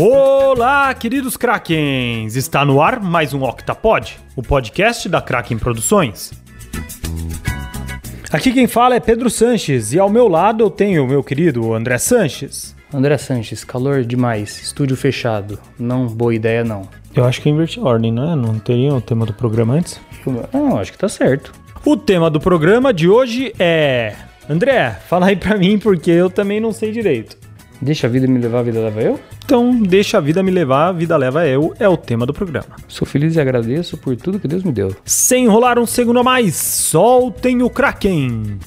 Olá, queridos Krakens! Está no ar mais um Octapod, o podcast da Kraken Produções. Aqui quem fala é Pedro Sanches e ao meu lado eu tenho o meu querido André Sanches. André Sanches, calor demais, estúdio fechado. Não, boa ideia não. Eu acho que eu inverti a ordem, não é? Não teria o tema do programa antes? Não, acho que tá certo. O tema do programa de hoje é. André, fala aí pra mim porque eu também não sei direito. Deixa a vida me levar, a vida leva eu? Então, deixa a vida me levar, a vida leva eu, é o tema do programa. Sou feliz e agradeço por tudo que Deus me deu. Sem enrolar um segundo a mais, soltem o Kraken!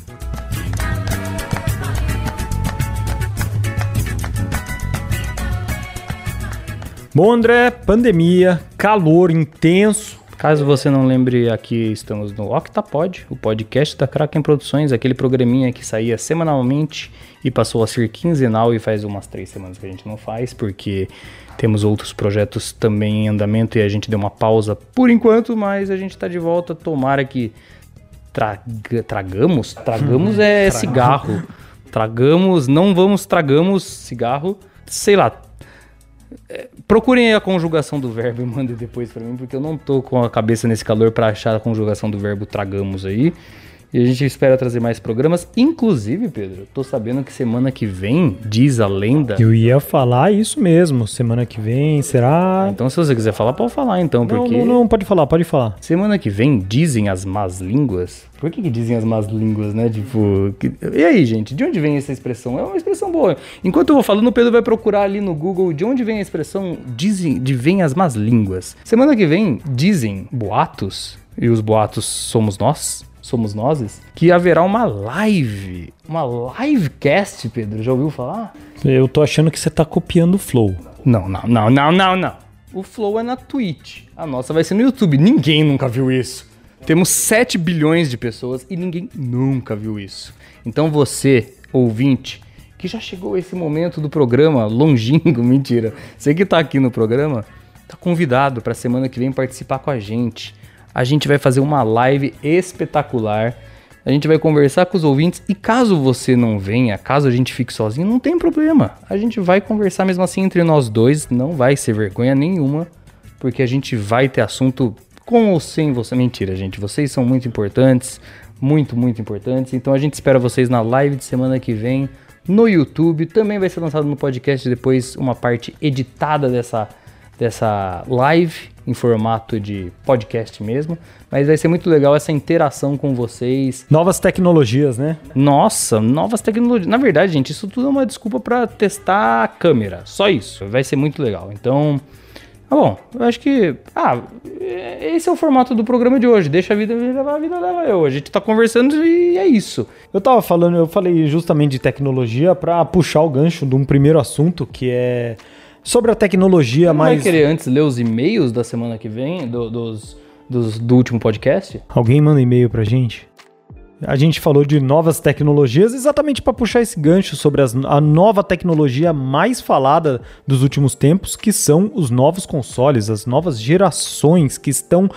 Bom, André, pandemia, calor intenso. Caso você não lembre, aqui estamos no Octapod, o podcast da Kraken Produções, aquele programinha que saía semanalmente e passou a ser quinzenal e faz umas três semanas que a gente não faz, porque temos outros projetos também em andamento e a gente deu uma pausa por enquanto, mas a gente tá de volta. Tomara que traga, tragamos? Tragamos é cigarro. Tragamos, não vamos, tragamos cigarro. Sei lá, Procurem a conjugação do verbo e mandem depois para mim, porque eu não tô com a cabeça nesse calor para achar a conjugação do verbo tragamos aí. E a gente espera trazer mais programas. Inclusive, Pedro, tô sabendo que semana que vem, diz a lenda. Eu ia falar isso mesmo. Semana que vem, será? Então, se você quiser falar, pode falar então, porque. Não, não, não, pode falar, pode falar. Semana que vem, dizem as más línguas. Por que, que dizem as más línguas, né? Tipo. Que... E aí, gente, de onde vem essa expressão? É uma expressão boa. Enquanto eu vou falando, o Pedro vai procurar ali no Google de onde vem a expressão dizem, de vem as más línguas. Semana que vem, dizem boatos, e os boatos somos nós somos nós, que haverá uma live, uma livecast, Pedro. Já ouviu falar? Eu tô achando que você tá copiando o Flow. Não, não, não, não, não, não. O Flow é na Twitch. A nossa vai ser no YouTube. Ninguém nunca viu isso. Temos 7 bilhões de pessoas e ninguém nunca viu isso. Então você, ouvinte, que já chegou esse momento do programa longínquo, mentira. Você que tá aqui no programa, tá convidado para semana que vem participar com a gente a gente vai fazer uma live espetacular. A gente vai conversar com os ouvintes e caso você não venha, caso a gente fique sozinho, não tem problema. A gente vai conversar mesmo assim entre nós dois, não vai ser vergonha nenhuma, porque a gente vai ter assunto com ou sem você. Mentira, gente, vocês são muito importantes, muito, muito importantes. Então a gente espera vocês na live de semana que vem no YouTube. Também vai ser lançado no podcast depois uma parte editada dessa dessa live em formato de podcast mesmo, mas vai ser muito legal essa interação com vocês. Novas tecnologias, né? Nossa, novas tecnologias. Na verdade, gente, isso tudo é uma desculpa para testar a câmera. Só isso. Vai ser muito legal. Então, tá bom. Eu acho que, ah, esse é o formato do programa de hoje. Deixa a vida me levar, a vida leva eu. A gente tá conversando e é isso. Eu tava falando, eu falei justamente de tecnologia para puxar o gancho de um primeiro assunto que é sobre a tecnologia Você mais. vai querer antes ler os e-mails da semana que vem, do, dos, dos, do último podcast? Alguém manda e-mail pra gente? A gente falou de novas tecnologias exatamente para puxar esse gancho sobre as, a nova tecnologia mais falada dos últimos tempos, que são os novos consoles, as novas gerações que estão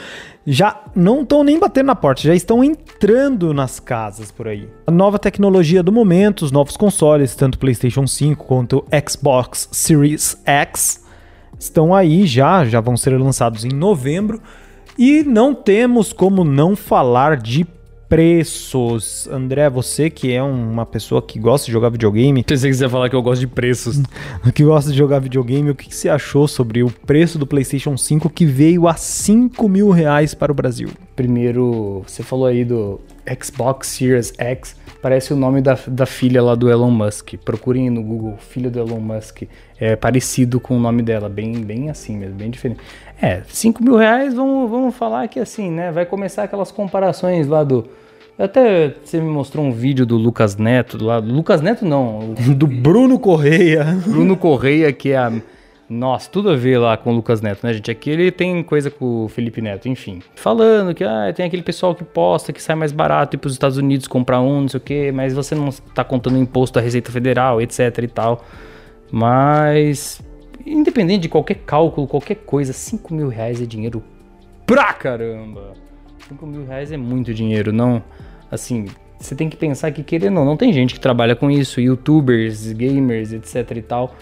já não estão nem batendo na porta, já estão entrando nas casas por aí. A nova tecnologia do momento, os novos consoles, tanto PlayStation 5 quanto Xbox Series X, estão aí já, já vão ser lançados em novembro. E não temos como não falar de preços. André, você que é uma pessoa que gosta de jogar videogame. Se você quiser falar que eu gosto de preços. que gosta de jogar videogame, o que, que você achou sobre o preço do PlayStation 5 que veio a 5 mil reais para o Brasil? Primeiro, você falou aí do Xbox Series X. Parece o nome da, da filha lá do Elon Musk. Procurem no Google, filha do Elon Musk. É parecido com o nome dela, bem, bem assim mesmo, bem diferente. É, 5 mil reais, vamos, vamos falar que assim, né? Vai começar aquelas comparações lá do. Até você me mostrou um vídeo do Lucas Neto, lá. Lucas Neto não. Do Bruno Correia. Bruno Correia, que é a. Nossa, tudo a ver lá com o Lucas Neto, né, gente? Aqui ele tem coisa com o Felipe Neto, enfim. Falando que ah, tem aquele pessoal que posta que sai mais barato ir para os Estados Unidos comprar um, não sei o quê, mas você não está contando o imposto da Receita Federal, etc e tal. Mas, independente de qualquer cálculo, qualquer coisa, 5 mil reais é dinheiro pra caramba. 5 mil reais é muito dinheiro, não. Assim, você tem que pensar que, querendo ou não, tem gente que trabalha com isso, youtubers, gamers, etc e tal.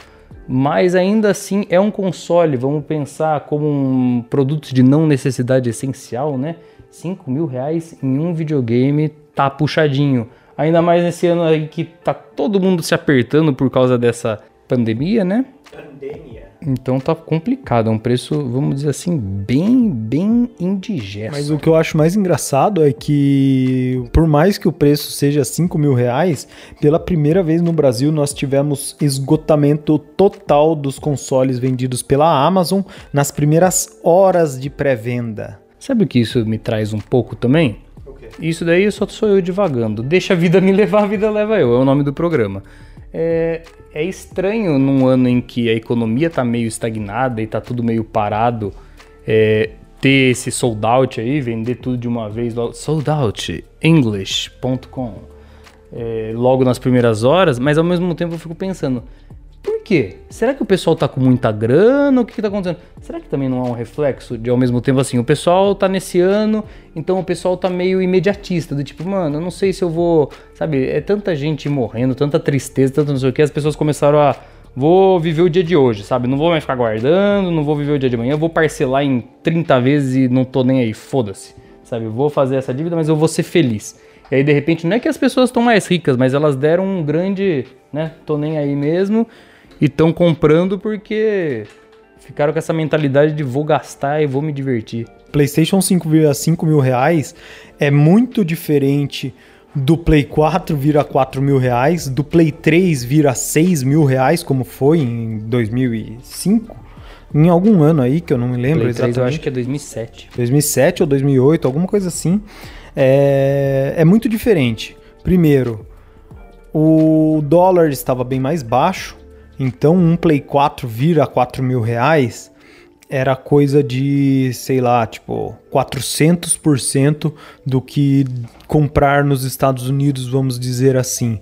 mas ainda assim é um console, vamos pensar como um produto de não necessidade essencial, né? 5 mil reais em um videogame tá puxadinho. Ainda mais nesse ano aí que tá todo mundo se apertando por causa dessa pandemia, né? Pandemia. Então tá complicado, é um preço, vamos dizer assim, bem, bem indigesto. Mas o que eu acho mais engraçado é que, por mais que o preço seja 5 mil reais, pela primeira vez no Brasil nós tivemos esgotamento total dos consoles vendidos pela Amazon nas primeiras horas de pré-venda. Sabe o que isso me traz um pouco também? Isso daí só sou eu divagando. Deixa a vida me levar, a vida leva eu, é o nome do programa. É, é estranho num ano em que a economia tá meio estagnada e tá tudo meio parado, é, ter esse sold out aí, vender tudo de uma vez, soldoutenglish.com, é, logo nas primeiras horas, mas ao mesmo tempo eu fico pensando, por quê? Será que o pessoal tá com muita grana? O que, que tá acontecendo? Será que também não é um reflexo de ao mesmo tempo assim, o pessoal tá nesse ano, então o pessoal tá meio imediatista, do tipo, mano, eu não sei se eu vou. Sabe, é tanta gente morrendo, tanta tristeza, tanto não sei o que, as pessoas começaram a. Vou viver o dia de hoje, sabe? Não vou mais ficar guardando, não vou viver o dia de amanhã, vou parcelar em 30 vezes e não tô nem aí, foda-se. Sabe? Vou fazer essa dívida, mas eu vou ser feliz. E aí, de repente, não é que as pessoas estão mais ricas, mas elas deram um grande, né? Tô nem aí mesmo e estão comprando porque ficaram com essa mentalidade de vou gastar e vou me divertir. PlayStation 5 vira 5 mil reais é muito diferente do Play 4 vira 4 mil reais, do Play 3 vira 6 mil reais, como foi em 2005. Em algum ano aí, que eu não me lembro Play exatamente. 3 eu acho que é 2007. 2007 ou 2008, alguma coisa assim. É, é muito diferente. Primeiro, o dólar estava bem mais baixo, então um Play 4 vir a 4 mil reais era coisa de, sei lá, tipo, 400% do que comprar nos Estados Unidos, vamos dizer assim.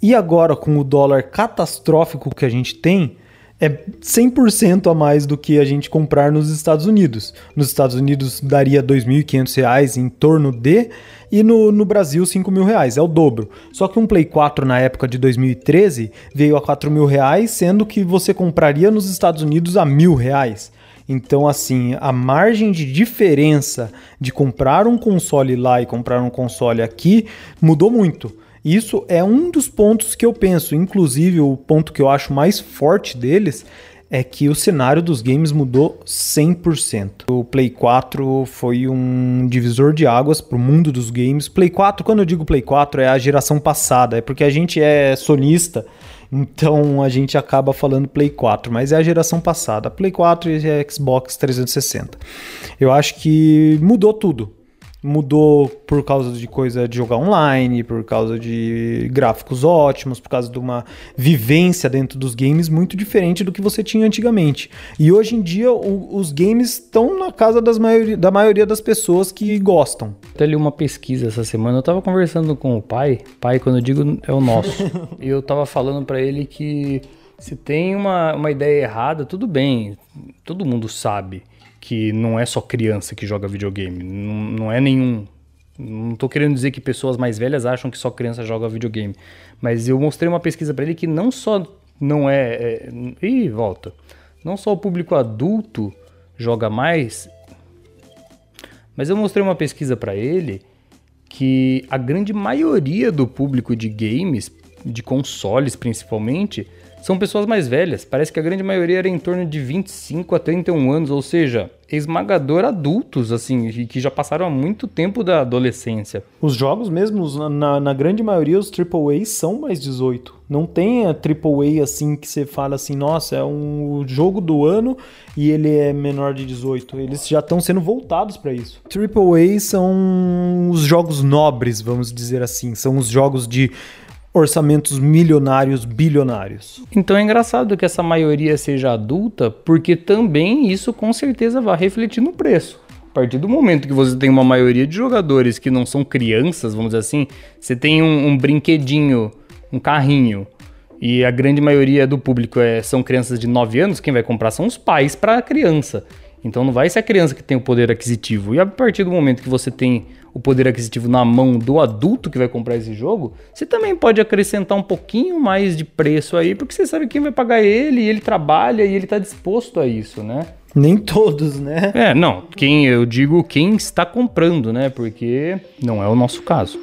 E agora, com o dólar catastrófico que a gente tem, é 100% a mais do que a gente comprar nos Estados Unidos. Nos Estados Unidos daria R$ 2.500 em torno de, e no, no Brasil R$ mil reais, é o dobro. Só que um Play 4 na época de 2013 veio a R$ mil reais, sendo que você compraria nos Estados Unidos a mil reais. Então, assim, a margem de diferença de comprar um console lá e comprar um console aqui mudou muito. Isso é um dos pontos que eu penso, inclusive o ponto que eu acho mais forte deles é que o cenário dos games mudou 100%. O Play 4 foi um divisor de águas para o mundo dos games. Play 4, quando eu digo Play 4, é a geração passada, é porque a gente é sonista, então a gente acaba falando Play 4, mas é a geração passada, Play 4 e Xbox 360. Eu acho que mudou tudo mudou por causa de coisa de jogar online, por causa de gráficos ótimos, por causa de uma vivência dentro dos games muito diferente do que você tinha antigamente. E hoje em dia o, os games estão na casa das maioria, da maioria das pessoas que gostam. Até li uma pesquisa essa semana, eu tava conversando com o pai, pai quando eu digo é o nosso, e eu tava falando para ele que se tem uma, uma ideia errada, tudo bem, todo mundo sabe que não é só criança que joga videogame. Não, não é nenhum. Não estou querendo dizer que pessoas mais velhas acham que só criança joga videogame. Mas eu mostrei uma pesquisa para ele que não só não é, é. Ih, volta. Não só o público adulto joga mais. Mas eu mostrei uma pesquisa para ele que a grande maioria do público de games, de consoles principalmente, são pessoas mais velhas. Parece que a grande maioria era em torno de 25 a 31 anos, ou seja, esmagador adultos, assim, que já passaram há muito tempo da adolescência. Os jogos mesmos, na, na grande maioria, os AAA são mais 18. Não tem a AAA assim que você fala assim, nossa, é um jogo do ano e ele é menor de 18. Eles já estão sendo voltados para isso. AAA são os jogos nobres, vamos dizer assim. São os jogos de orçamentos milionários, bilionários. Então é engraçado que essa maioria seja adulta, porque também isso com certeza vai refletir no preço. A partir do momento que você tem uma maioria de jogadores que não são crianças, vamos dizer assim, você tem um, um brinquedinho, um carrinho, e a grande maioria do público é, são crianças de 9 anos, quem vai comprar são os pais para a criança. Então não vai ser a criança que tem o poder aquisitivo. E a partir do momento que você tem o poder aquisitivo na mão do adulto que vai comprar esse jogo, você também pode acrescentar um pouquinho mais de preço aí, porque você sabe quem vai pagar ele, e ele trabalha e ele está disposto a isso, né? Nem todos, né? É, não. Quem eu digo quem está comprando, né? Porque não é o nosso caso.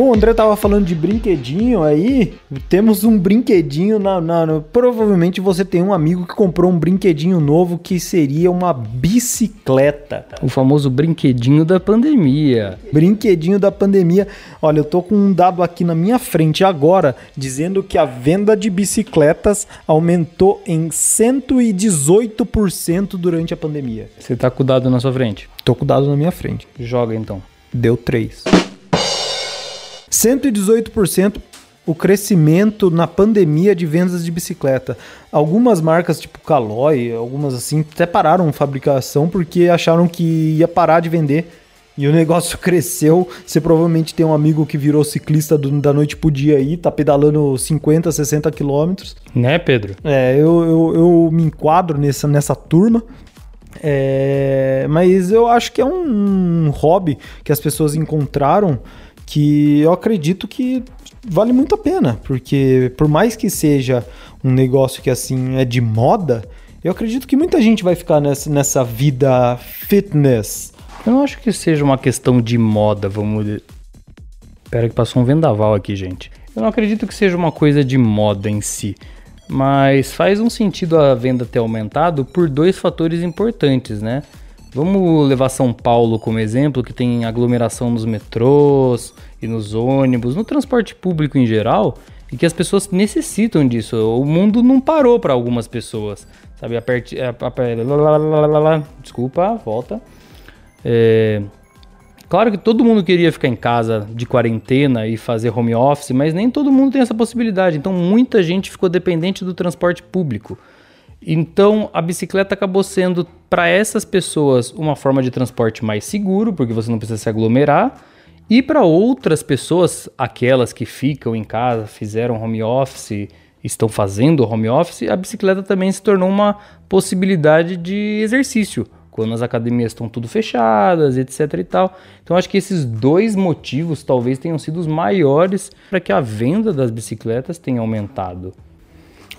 Bom, o André tava falando de brinquedinho aí. Temos um brinquedinho na, na, Provavelmente você tem um amigo que comprou um brinquedinho novo que seria uma bicicleta. O famoso brinquedinho da pandemia. Brinquedinho da pandemia. Olha, eu tô com um dado aqui na minha frente agora dizendo que a venda de bicicletas aumentou em 118% durante a pandemia. Você tá com o dado na sua frente? Tô com o dado na minha frente. Joga então. Deu 3. 118% o crescimento na pandemia de vendas de bicicleta. Algumas marcas, tipo Caloi, algumas assim, até pararam fabricação porque acharam que ia parar de vender. E o negócio cresceu. Você provavelmente tem um amigo que virou ciclista do, da noite pro dia aí, tá pedalando 50, 60 quilômetros. Né, Pedro? É, eu, eu, eu me enquadro nessa, nessa turma. É, mas eu acho que é um, um hobby que as pessoas encontraram que eu acredito que vale muito a pena, porque por mais que seja um negócio que assim é de moda, eu acredito que muita gente vai ficar nessa, nessa vida fitness. Eu não acho que seja uma questão de moda, vamos. Espera que passou um vendaval aqui, gente. Eu não acredito que seja uma coisa de moda em si, mas faz um sentido a venda ter aumentado por dois fatores importantes, né? Vamos levar São Paulo como exemplo, que tem aglomeração nos metrôs e nos ônibus, no transporte público em geral, e que as pessoas necessitam disso. O mundo não parou para algumas pessoas, sabe? Aperte, desculpa, volta. É, claro que todo mundo queria ficar em casa de quarentena e fazer home office, mas nem todo mundo tem essa possibilidade. Então muita gente ficou dependente do transporte público. Então a bicicleta acabou sendo para essas pessoas uma forma de transporte mais seguro, porque você não precisa se aglomerar. E para outras pessoas, aquelas que ficam em casa, fizeram home office, estão fazendo home office, a bicicleta também se tornou uma possibilidade de exercício, quando as academias estão tudo fechadas, etc e tal. Então acho que esses dois motivos talvez tenham sido os maiores para que a venda das bicicletas tenha aumentado.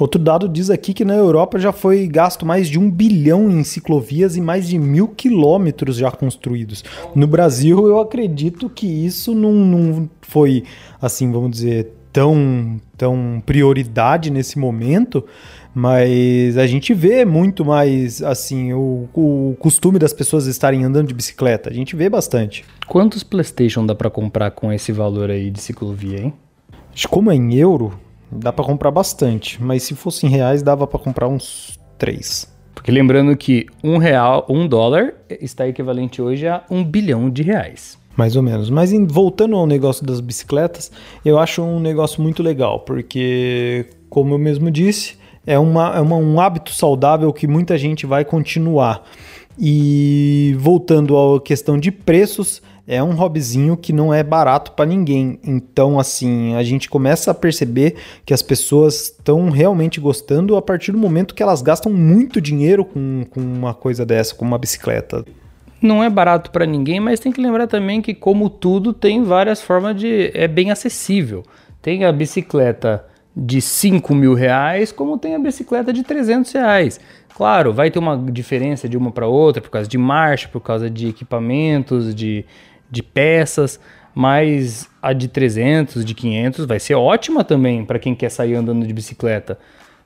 Outro dado diz aqui que na Europa já foi gasto mais de um bilhão em ciclovias e mais de mil quilômetros já construídos. No Brasil, eu acredito que isso não, não foi, assim, vamos dizer, tão, tão prioridade nesse momento, mas a gente vê muito mais assim o, o costume das pessoas estarem andando de bicicleta. A gente vê bastante. Quantos PlayStation dá para comprar com esse valor aí de ciclovia, hein? Como é em euro, Dá para comprar bastante, mas se fosse em reais dava para comprar uns três. Porque lembrando que um real, um dólar está equivalente hoje a um bilhão de reais. Mais ou menos. Mas em, voltando ao negócio das bicicletas, eu acho um negócio muito legal, porque, como eu mesmo disse, é, uma, é uma, um hábito saudável que muita gente vai continuar. E voltando à questão de preços, é um hobbyzinho que não é barato para ninguém. Então, assim, a gente começa a perceber que as pessoas estão realmente gostando a partir do momento que elas gastam muito dinheiro com, com uma coisa dessa, com uma bicicleta. Não é barato para ninguém, mas tem que lembrar também que, como tudo, tem várias formas de. é bem acessível. Tem a bicicleta de 5 mil reais, como tem a bicicleta de 300 reais. Claro, vai ter uma diferença de uma para outra por causa de marcha, por causa de equipamentos, de, de peças, mas a de 300, de 500 vai ser ótima também para quem quer sair andando de bicicleta.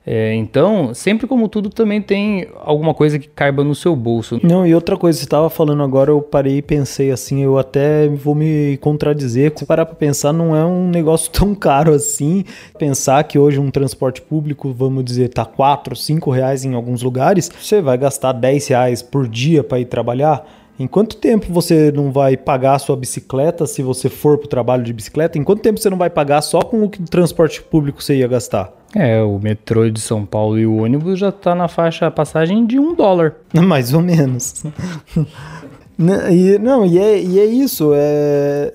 É, então, sempre como tudo, também tem alguma coisa que caiba no seu bolso. Não, e outra coisa, você estava falando agora, eu parei e pensei assim, eu até vou me contradizer. Se parar para pensar, não é um negócio tão caro assim. Pensar que hoje um transporte público, vamos dizer, tá 4, 5 reais em alguns lugares, você vai gastar 10 reais por dia para ir trabalhar em quanto tempo você não vai pagar a sua bicicleta se você for para o trabalho de bicicleta? Em quanto tempo você não vai pagar só com o transporte público você ia gastar? É, o metrô de São Paulo e o ônibus já está na faixa passagem de um dólar. Mais ou menos. e, não, e é, e é isso. É,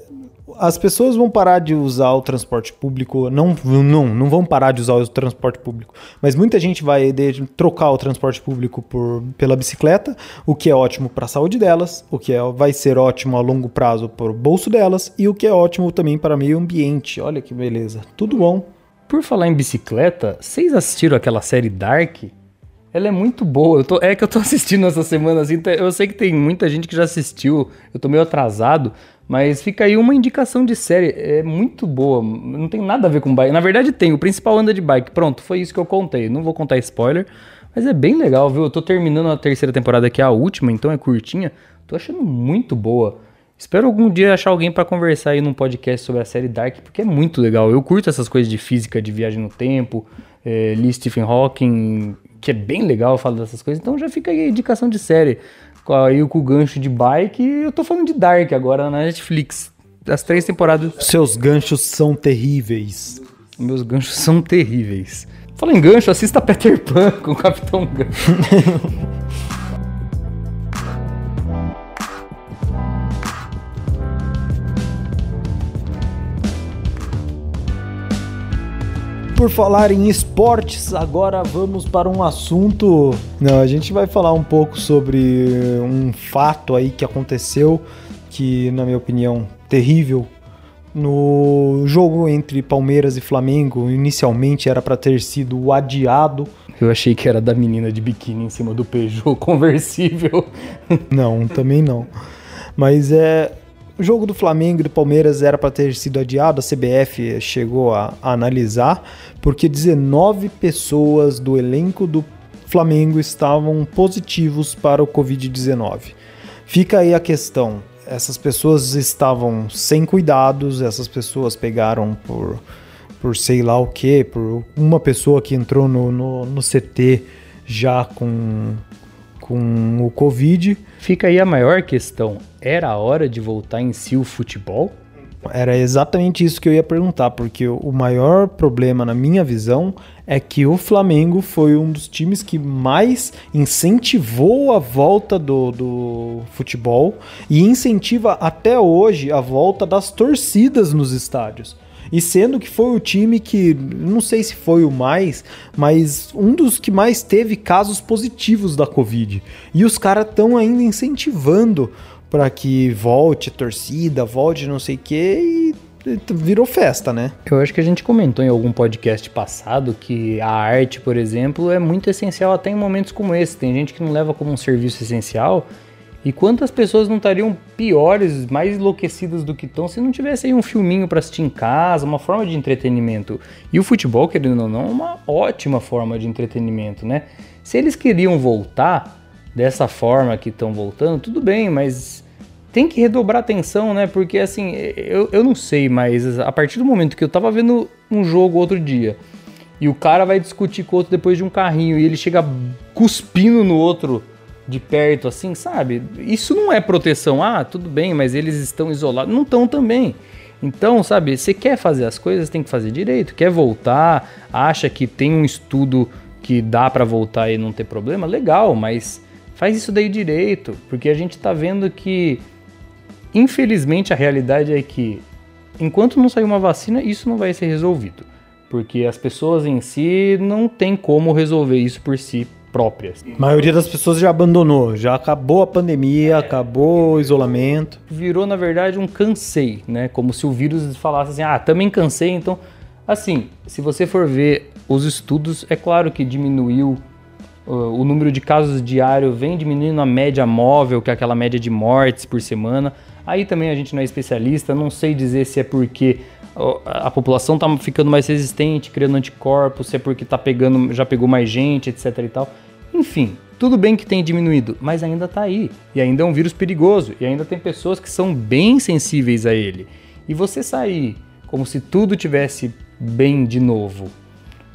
as pessoas vão parar de usar o transporte público, não, não, não vão parar de usar o transporte público, mas muita gente vai trocar o transporte público por, pela bicicleta, o que é ótimo para a saúde delas, o que é, vai ser ótimo a longo prazo para o bolso delas e o que é ótimo também para o meio ambiente. Olha que beleza, tudo bom. Por falar em bicicleta, vocês assistiram aquela série Dark? Ela é muito boa. Tô, é que eu tô assistindo essa semana assim. Eu sei que tem muita gente que já assistiu. Eu tô meio atrasado. Mas fica aí uma indicação de série. É muito boa. Não tem nada a ver com bike. Na verdade, tem. O principal anda de bike. Pronto, foi isso que eu contei. Não vou contar spoiler. Mas é bem legal, viu? Eu tô terminando a terceira temporada, que é a última, então é curtinha. Tô achando muito boa. Espero algum dia achar alguém para conversar aí num podcast sobre a série Dark, porque é muito legal. Eu curto essas coisas de física, de viagem no tempo. É, li Stephen Hawking, que é bem legal falar dessas coisas. Então já fica aí a indicação de série aí com o gancho de bike. E eu tô falando de Dark agora na Netflix. As três temporadas. Seus ganchos são terríveis. Meus ganchos são terríveis. Fala em gancho, assista Peter Pan com o Capitão Gancho. Por falar em esportes, agora vamos para um assunto. Não, a gente vai falar um pouco sobre um fato aí que aconteceu, que, na minha opinião, terrível. No jogo entre Palmeiras e Flamengo, inicialmente era para ter sido adiado. Eu achei que era da menina de biquíni em cima do Peugeot conversível. Não, também não. Mas é o jogo do Flamengo e do Palmeiras era para ter sido adiado, a CBF chegou a, a, analisar, porque 19 pessoas do elenco do Flamengo estavam positivos para o Covid-19. Fica aí a questão: essas pessoas estavam sem cuidados, essas pessoas pegaram por, por sei lá o que, por uma pessoa que entrou no, no, no CT já com, com o Covid. Fica aí a maior questão: era a hora de voltar em si o futebol? Era exatamente isso que eu ia perguntar, porque o maior problema, na minha visão, é que o Flamengo foi um dos times que mais incentivou a volta do, do futebol e incentiva até hoje a volta das torcidas nos estádios. E sendo que foi o time que, não sei se foi o mais, mas um dos que mais teve casos positivos da Covid. E os caras estão ainda incentivando para que volte torcida, volte não sei o que e virou festa, né? Eu acho que a gente comentou em algum podcast passado que a arte, por exemplo, é muito essencial até em momentos como esse. Tem gente que não leva como um serviço essencial e quantas pessoas não estariam piores, mais enlouquecidas do que estão se não tivesse aí um filminho para assistir em casa, uma forma de entretenimento. E o futebol, querendo ou não, é uma ótima forma de entretenimento, né? Se eles queriam voltar dessa forma que estão voltando, tudo bem, mas tem que redobrar atenção, né? Porque assim, eu, eu não sei, mas a partir do momento que eu tava vendo um jogo outro dia e o cara vai discutir com o outro depois de um carrinho e ele chega cuspindo no outro de perto, assim, sabe? Isso não é proteção. Ah, tudo bem, mas eles estão isolados. Não estão também. Então, sabe, você quer fazer as coisas, tem que fazer direito. Quer voltar, acha que tem um estudo que dá para voltar e não ter problema, legal, mas faz isso daí direito, porque a gente tá vendo que, infelizmente, a realidade é que enquanto não sair uma vacina, isso não vai ser resolvido, porque as pessoas em si não tem como resolver isso por si próprias. A maioria das pessoas já abandonou, já acabou a pandemia, é. acabou o isolamento. Virou, na verdade, um cansei, né? Como se o vírus falasse assim: ah, também cansei, então. Assim, se você for ver os estudos, é claro que diminuiu o número de casos diário, vem diminuindo a média móvel, que é aquela média de mortes por semana. Aí também a gente não é especialista, não sei dizer se é porque a população está ficando mais resistente, criando anticorpos, se é porque tá pegando, já pegou mais gente, etc e tal. Enfim, tudo bem que tem diminuído, mas ainda está aí. E ainda é um vírus perigoso. E ainda tem pessoas que são bem sensíveis a ele. E você sair como se tudo tivesse bem de novo,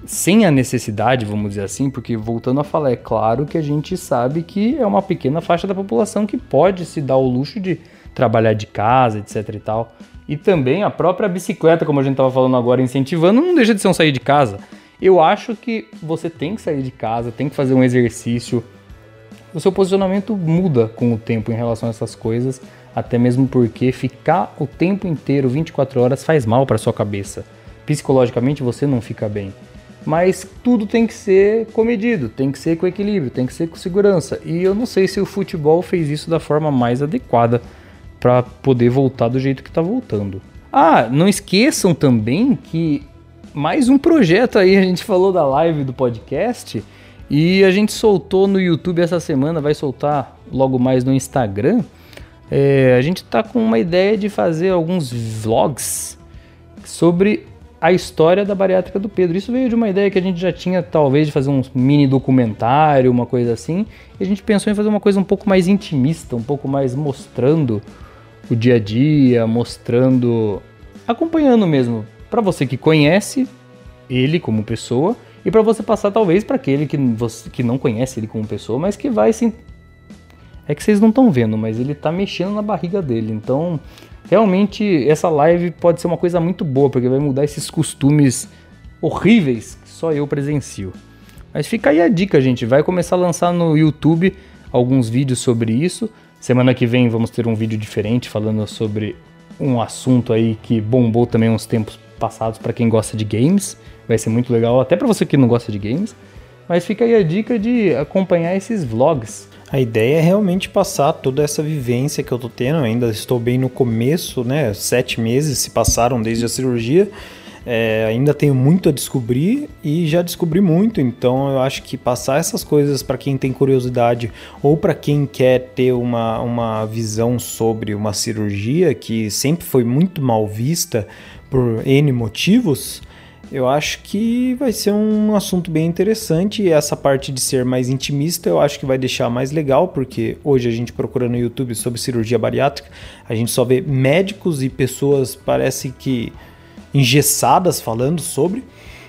sem a necessidade, vamos dizer assim, porque voltando a falar, é claro que a gente sabe que é uma pequena faixa da população que pode se dar o luxo de trabalhar de casa, etc e tal. E também a própria bicicleta, como a gente estava falando agora, incentivando, não deixa de ser um sair de casa. Eu acho que você tem que sair de casa, tem que fazer um exercício. O seu posicionamento muda com o tempo em relação a essas coisas. até mesmo porque ficar o tempo inteiro, 24 horas, faz mal para sua cabeça. Psicologicamente você não fica bem. Mas tudo tem que ser comedido, tem que ser com equilíbrio, tem que ser com segurança. E eu não sei se o futebol fez isso da forma mais adequada para poder voltar do jeito que está voltando. Ah, não esqueçam também que mais um projeto aí, a gente falou da live do podcast e a gente soltou no YouTube essa semana, vai soltar logo mais no Instagram. É, a gente tá com uma ideia de fazer alguns vlogs sobre a história da bariátrica do Pedro. Isso veio de uma ideia que a gente já tinha, talvez, de fazer um mini documentário, uma coisa assim. E a gente pensou em fazer uma coisa um pouco mais intimista, um pouco mais mostrando o dia a dia, mostrando, acompanhando mesmo, para você que conhece ele como pessoa e para você passar talvez para aquele que você que não conhece ele como pessoa, mas que vai se é que vocês não estão vendo, mas ele tá mexendo na barriga dele. Então, realmente essa live pode ser uma coisa muito boa, porque vai mudar esses costumes horríveis que só eu presencio. Mas fica aí a dica, gente, vai começar a lançar no YouTube alguns vídeos sobre isso. Semana que vem vamos ter um vídeo diferente falando sobre um assunto aí que bombou também uns tempos passados para quem gosta de games. Vai ser muito legal, até para você que não gosta de games. Mas fica aí a dica de acompanhar esses vlogs. A ideia é realmente passar toda essa vivência que eu tô tendo. Ainda estou bem no começo, né? Sete meses se passaram desde a cirurgia. É, ainda tenho muito a descobrir e já descobri muito, então eu acho que passar essas coisas para quem tem curiosidade ou para quem quer ter uma, uma visão sobre uma cirurgia que sempre foi muito mal vista por N motivos, eu acho que vai ser um assunto bem interessante e essa parte de ser mais intimista eu acho que vai deixar mais legal, porque hoje a gente procura no YouTube sobre cirurgia bariátrica, a gente só vê médicos e pessoas parece que engessadas falando sobre.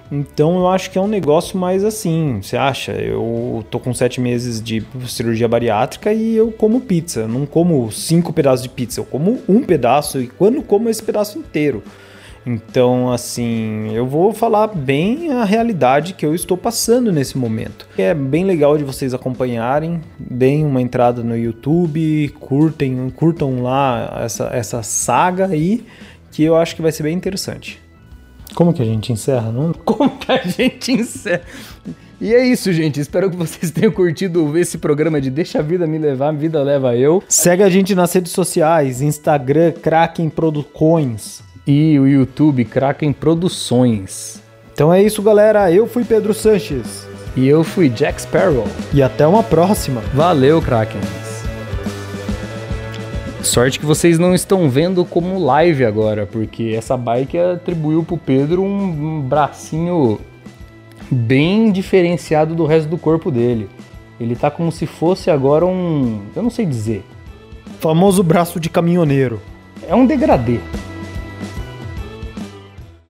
Então eu acho que é um negócio mais assim, você acha? Eu tô com sete meses de cirurgia bariátrica e eu como pizza. Não como cinco pedaços de pizza, eu como um pedaço e quando como esse pedaço inteiro. Então, assim, eu vou falar bem a realidade que eu estou passando nesse momento. É bem legal de vocês acompanharem, deem uma entrada no YouTube, curtem, curtam lá essa, essa saga aí que eu acho que vai ser bem interessante. Como que a gente encerra, não? Como que a gente encerra? E é isso, gente. Espero que vocês tenham curtido esse programa de Deixa a Vida Me Levar, a Vida Leva Eu. Segue a gente nas redes sociais, Instagram, Kraken Produções. E o YouTube, Kraken Produções. Então é isso, galera. Eu fui Pedro Sanches. E eu fui Jack Sparrow. E até uma próxima. Valeu, Kraken. Sorte que vocês não estão vendo como live agora, porque essa bike atribuiu pro Pedro um, um bracinho bem diferenciado do resto do corpo dele. Ele tá como se fosse agora um. Eu não sei dizer. Famoso braço de caminhoneiro. É um degradê.